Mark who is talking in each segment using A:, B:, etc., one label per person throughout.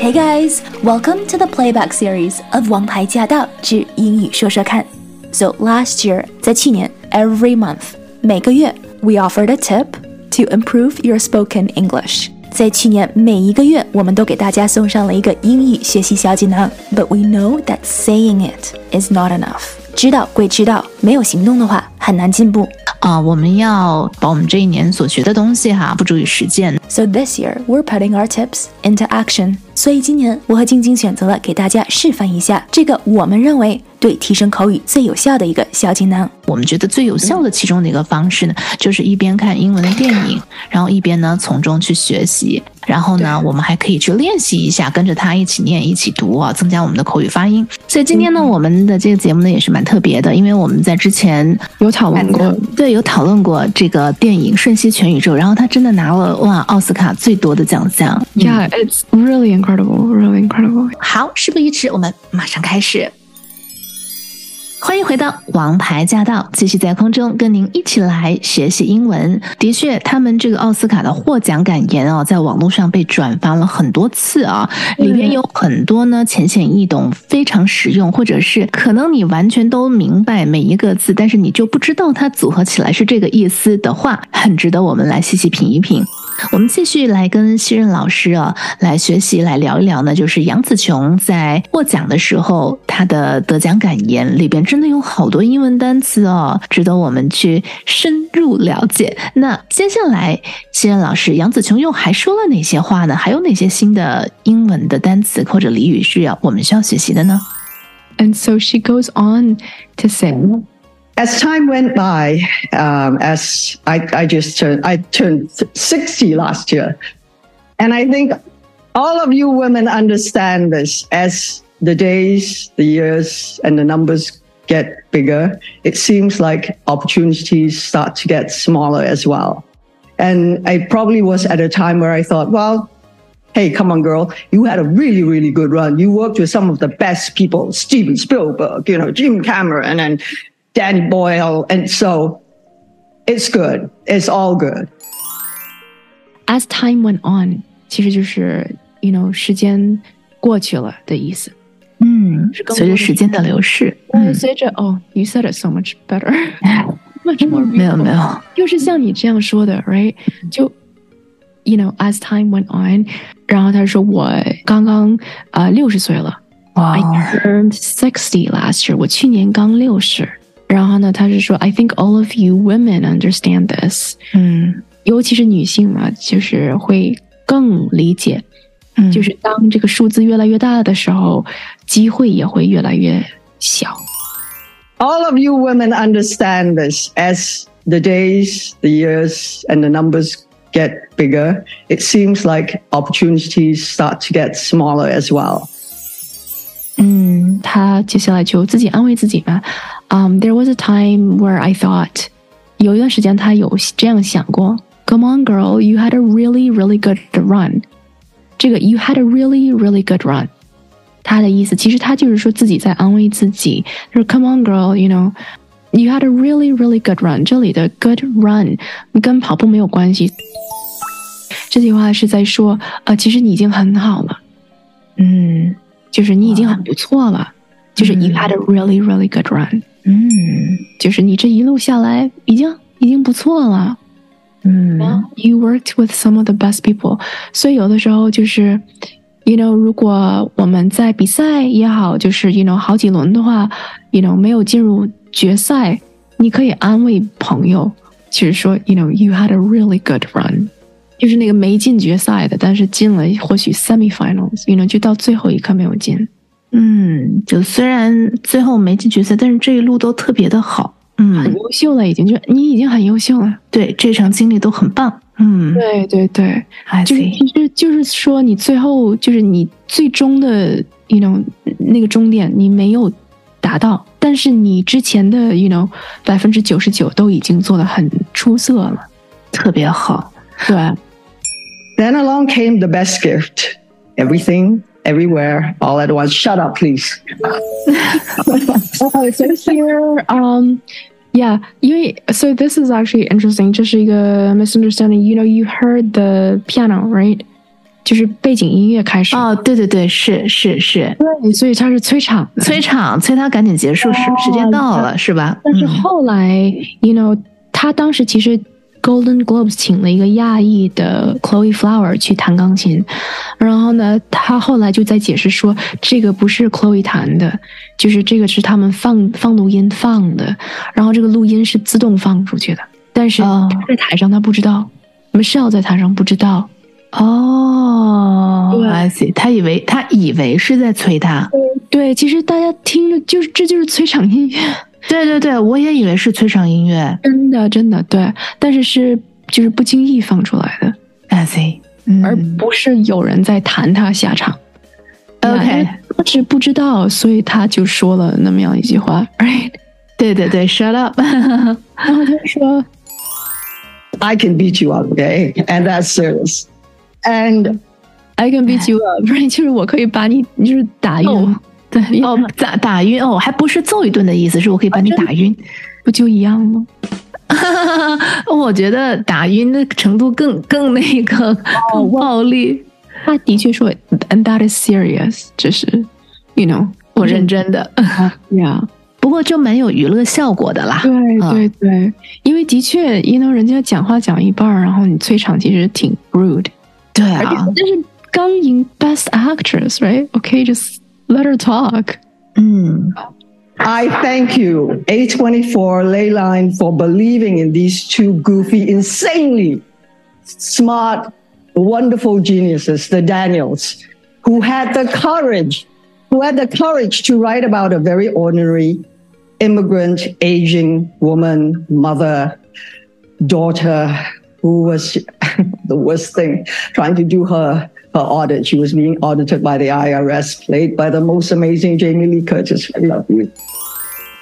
A: Hey guys, welcome to the playback series of《王牌驾到之英语说说看》。So last year，在去年，every month，每个月，we offered a tip to improve your spoken English。在去年每一个月，我们都给大家送上了一个英语学习小锦囊。But we know that saying it is not enough。 知道归知道，没有行动的话，很难进步。
B: 啊，我们要把我们这一年所学的东西哈，付诸于实践。
A: So this year we're putting our tips into action。所以今年我和晶晶选择了给大家示范一下这个我们认为对提升口语最有效的一个小技能。
B: 我们觉得最有效的其中的一个方式呢，就是一边看英文的电影，然后一边呢从中去学习。然后呢，我们还可以去练习一下，跟着他一起念、一起读啊，增加我们的口语发音。所以今天呢，我们的这个节目呢也是蛮特别的，因为我们在之前
C: 有讨论过，
B: 对，有讨论过这个电影《瞬息全宇宙》，然后他真的拿了哇奥斯卡最多的奖项。
C: Yeah, it's really incredible, really incredible.
B: 好，事不宜迟，我们马上开始。欢迎回到《王牌驾到》，继续在空中跟您一起来学习英文。的确，他们这个奥斯卡的获奖感言啊，在网络上被转发了很多次啊，里面有很多呢浅显易懂、非常实用，或者是可能你完全都明白每一个字，但是你就不知道它组合起来是这个意思的话，很值得我们来细细品一品。我们继续来跟西任老师啊来学习，来聊一聊呢，就是杨紫琼在获奖的时候，她的得奖感言里边真的有好多英文单词哦，值得我们去深入了解。那接下来，西任老师，杨紫琼又还说了哪些话呢？还有哪些新的英文的单词或者俚语是要我们需要学习的呢
C: ？And so she goes on to say.
D: As time went by, um, as I, I just turned, I turned 60 last year. And I think all of you women understand this as the days, the years, and the numbers get bigger, it seems like opportunities start to get smaller as well. And I probably was at a time where I thought, well, hey, come on, girl, you had a really, really good run. You worked with some of the best people, Steven Spielberg, you know, Jim Cameron, and Danny Boyle. And so it's good. It's all good.
C: As time went on，其实就是 you know 时间过去了的意思。
B: 嗯，随着时间的流逝，
C: 嗯，随着哦，you said it so much better，much more
B: 没有没有，
C: 就是像你这样说的，right？就 you know as time went on，然后他说我刚刚啊六十岁了。I turned sixty last year。我去年刚六十。 然后呢，他是说，I think all of you women understand this。嗯，尤其是女性嘛，就是会更理解。嗯，就是当这个数字越来越大的时候，机会也会越来越小。
D: All of you women understand this as the days, the years, and the numbers get bigger. It seems like opportunities start to get smaller as well.
C: 嗯，他接下来就自己安慰自己吧。 Um, there was a time where I thought，有一段时间他有这样想过。Come on, girl, you had a really, really good run。这个 you had a really, really good run，他的意思其实他就是说自己在安慰自己，就是 Come on, girl, you know。You had a really, really good run。这里的 good run 跟跑步没有关系。这句话是在说，呃，其实你已经很好了，嗯，就是你已经很不错了，就是 you had a really, really good run。 嗯，就是你这一路下来已经已经不错了。嗯，You worked with some of the best people，所以有的时候就是，you know，如果我们在比赛也好，就是 you know 好几轮的话，you know 没有进入决赛，你可以安慰朋友，就是说，you know，you had a really good run，就是那个没进决赛的，但是进了或许 semifinals，you know 就到最后一刻没有进。
B: 嗯，就虽然最后没进决赛，但是这一路都特别的好，嗯，
C: 很优秀了，已经就你已经很优秀了，
B: 对，这场经历都很棒，嗯，
C: 对对对，就是其实就是说你最后就是你最终的，you know 那个终点你没有达到，但是你之前的，you know 百分之九十九都已经做的很出色了，
B: 特别好，
C: 对。
D: Then along came the best gift, everything. everywhere all at once. Shut up, please.
C: so here, um, Yeah, 因为 so this is actually interesting. 这是一个 misunderstanding. You know, you heard the piano, right? 就是背景音乐开始。
B: 哦，对对对，是是是，
C: 对，所以他是催场的，
B: 催场催他赶紧结束，时时间到了，是吧？
C: 但是
B: 嗯
C: 后来、y o u know，他当时其实 Golden Globes 请了一个亚裔的 Chloe Flower 去弹钢琴，然后呢，他后来就在解释说，这个不是 Chloe 弹的，就是这个是他们放放录音放的，然后这个录音是自动放出去的，但是在台上他不知道，Michelle 在台上不知道。
B: 哦
C: 对
B: ，I see，他以为他以为是在催他，
C: 对，其实大家听着就是这就是催场音乐。
B: 对对对，我也以为是催场音乐
C: 真的，真的对，但是是就是不经意放出来的
B: ，，I see，嗯
C: 而不是有人在弹他下场。
B: OK
C: 因为他只不知道，所以他就说了那么样一句话，right？
B: 对对对，shut up，
C: 然后他说
D: I can beat you up, okay? And that's serious. And
C: "I can beat you up"，right？就是我可以把你就是打晕，
B: 哦
C: 对，
B: 哦，打打晕哦，还不是揍一顿的意思，是我可以把你打晕。
C: 不就一样吗？
B: 我觉得打晕的程度更更那个更暴力。
C: 他的确说，and that is serious，就是 you know，
B: 我认真的
C: ，，yeah。
B: 不过就蛮有娱乐效果的啦。
C: 对
B: 嗯
C: 对对，因为的确，，you know，人家讲话讲一半儿，然后你催场其实挺 rude，
B: 对啊，
C: 但是刚赢 Best Actress，right？OK，just、let her talk。
B: 嗯
D: ，I mm. thank you, A24 Leyline, for believing in these two goofy, insanely smart, wonderful geniuses, the Daniels, who had the courage, who had the courage to write about a very ordinary immigrant, Asian woman, mother, daughter, who was the worst thing, trying to do her her audit. She was being audited by the IRS, played by the most amazing Jamie Lee Curtis. I love you.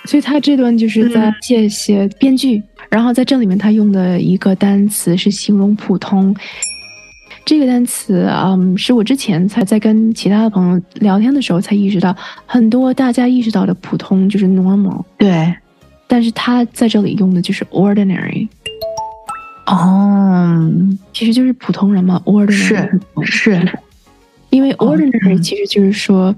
C: 所以他这段就是在谢谢编剧，然后在这里面他用的一个单词是形容普通。这个单词，嗯，是我之前才在跟其他的朋友聊天的时候才意识到，很多大家意识到的普通就是 normal，
B: 对，
C: 但是他在这里用的就是 ordinary，
B: 哦，
C: 其实就是普通人嘛，ordinary
B: 是是，
C: 因为
B: 哦
C: ordinary
B: 嗯
C: 其实就是说、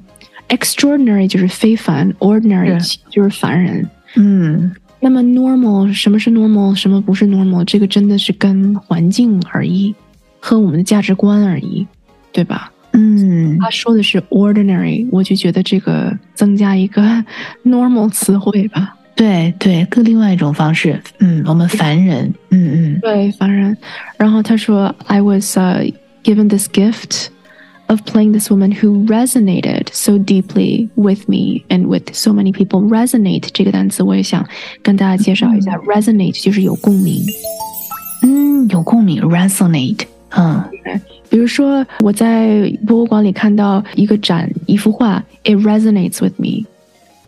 C: extraordinary 就是非凡，ordinary 就是凡人。
B: 嗯，
C: 那么 normal 什么是 normal，什么不是 normal，这个真的是跟环境而已，和我们的价值观而已，对吧？
B: 嗯，
C: 他说的是 ordinary，我就觉得这个增加一个 normal 词汇吧。
B: 对对，更另外一种方式，嗯，我们凡人，嗯嗯，
C: 对，凡人。然后他说，I was、uh, given this gift of playing this woman who resonated so deeply with me and with so many people. Resonate 这个单词我也想跟大家介绍一下、resonate 就是有共鸣。
B: 嗯，有共鸣，resonate，嗯
C: 比如说，我在博物馆里看到一个展，一幅画，it resonates with me。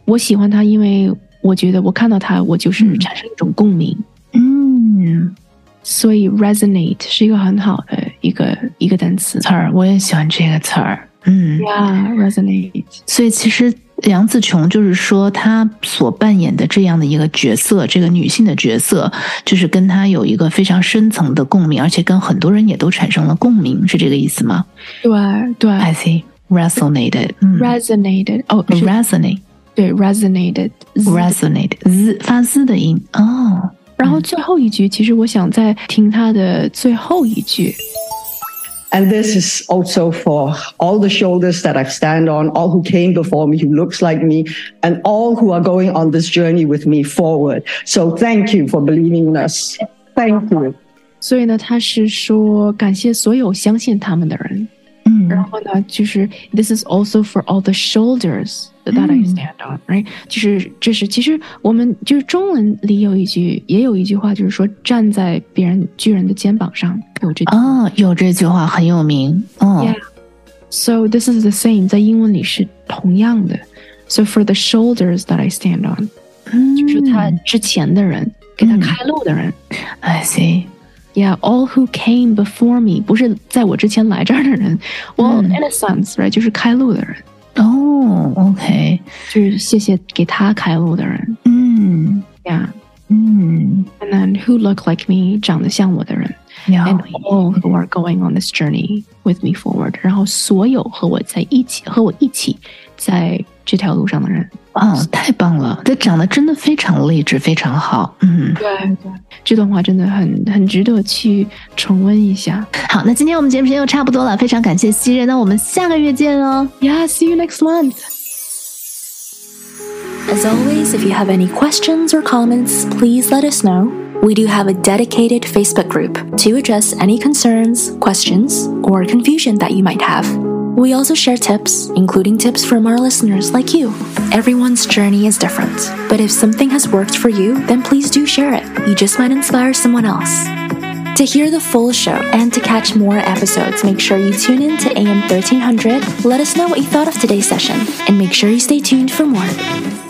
C: 我喜欢它，因为 我觉得我看到它，我就是
B: 嗯
C: 产生一种共鸣。
B: 嗯，
C: 所以 resonate 是一个很好的一个一个单词。
B: 词儿，我也喜欢这个词儿，嗯
C: ，Yeah，resonate。
B: 所以其实杨紫琼就是说，她所扮演的这样的一个角色，这个女性的角色，就是跟她有一个非常深层的共鸣，而且跟很多人也都产生了共鸣，是这个意思吗
C: 对对
B: ？I see resonated，嗯
C: ，resonated。哦，是
B: ，resonate。
C: 对，resonated。
B: resonate z 发 z 的音哦，
C: 然后最后一句，其实我想再听它的最后一句。
D: And this is also for all the shoulders that I've stand on, all who came before me, who looks like me, and all who are going on this journey with me forward. So thank you for believing in us. Thank you.
C: 所以呢，他是说感谢所有相信他们的人。然
B: 嗯
C: 后呢，就是 this is also for all the shoulders that I
B: 嗯
C: stand on，、right？就是这是其实我们就是中文里有一句也有一句话，就是说站在别人巨人的肩膀上有这句。
B: 哦，有这句话很有名哦
C: Yeah. So this is the same，在英文里是同样的。So for the shoulders that I stand on，、
B: 嗯
C: 就是他之前的人，给他开路的人。
B: I see，
C: Yeah, all who came before me，不是在我之前来这儿的人。Well,、
B: 嗯
C: in a sense, right，就是开路的人，
B: 哦，OK，
C: 就是谢谢给他开路的人。
B: 嗯
C: Yeah，
B: 嗯
E: who look like me 长得像我的人
B: Yeah.
E: and all who are going on this journey with me forward，然后所有和我在一起和我一起在这条路上的人。
B: 哦，太棒了！这讲的真的非常励志，非常好。嗯，
E: 对对，这段话真的很很值得去重温一下。
B: 好，那今天我们节目时间又差不多了，非常感谢西任，那我们下个月见哦。
E: Yeah, see you next month.
C: As always, if you have any questions or comments, please let us know. We do have a dedicated Facebook group to address any concerns, questions, or confusion that you might have. We also share tips, including tips from our listeners like you. Everyone's journey is different, but if something has worked for you, then please do share it. You just might inspire someone else. To hear the full show and to catch more episodes, make sure you tune in to AM 1300. Let us know what you thought of today's session, and make sure you stay tuned for more.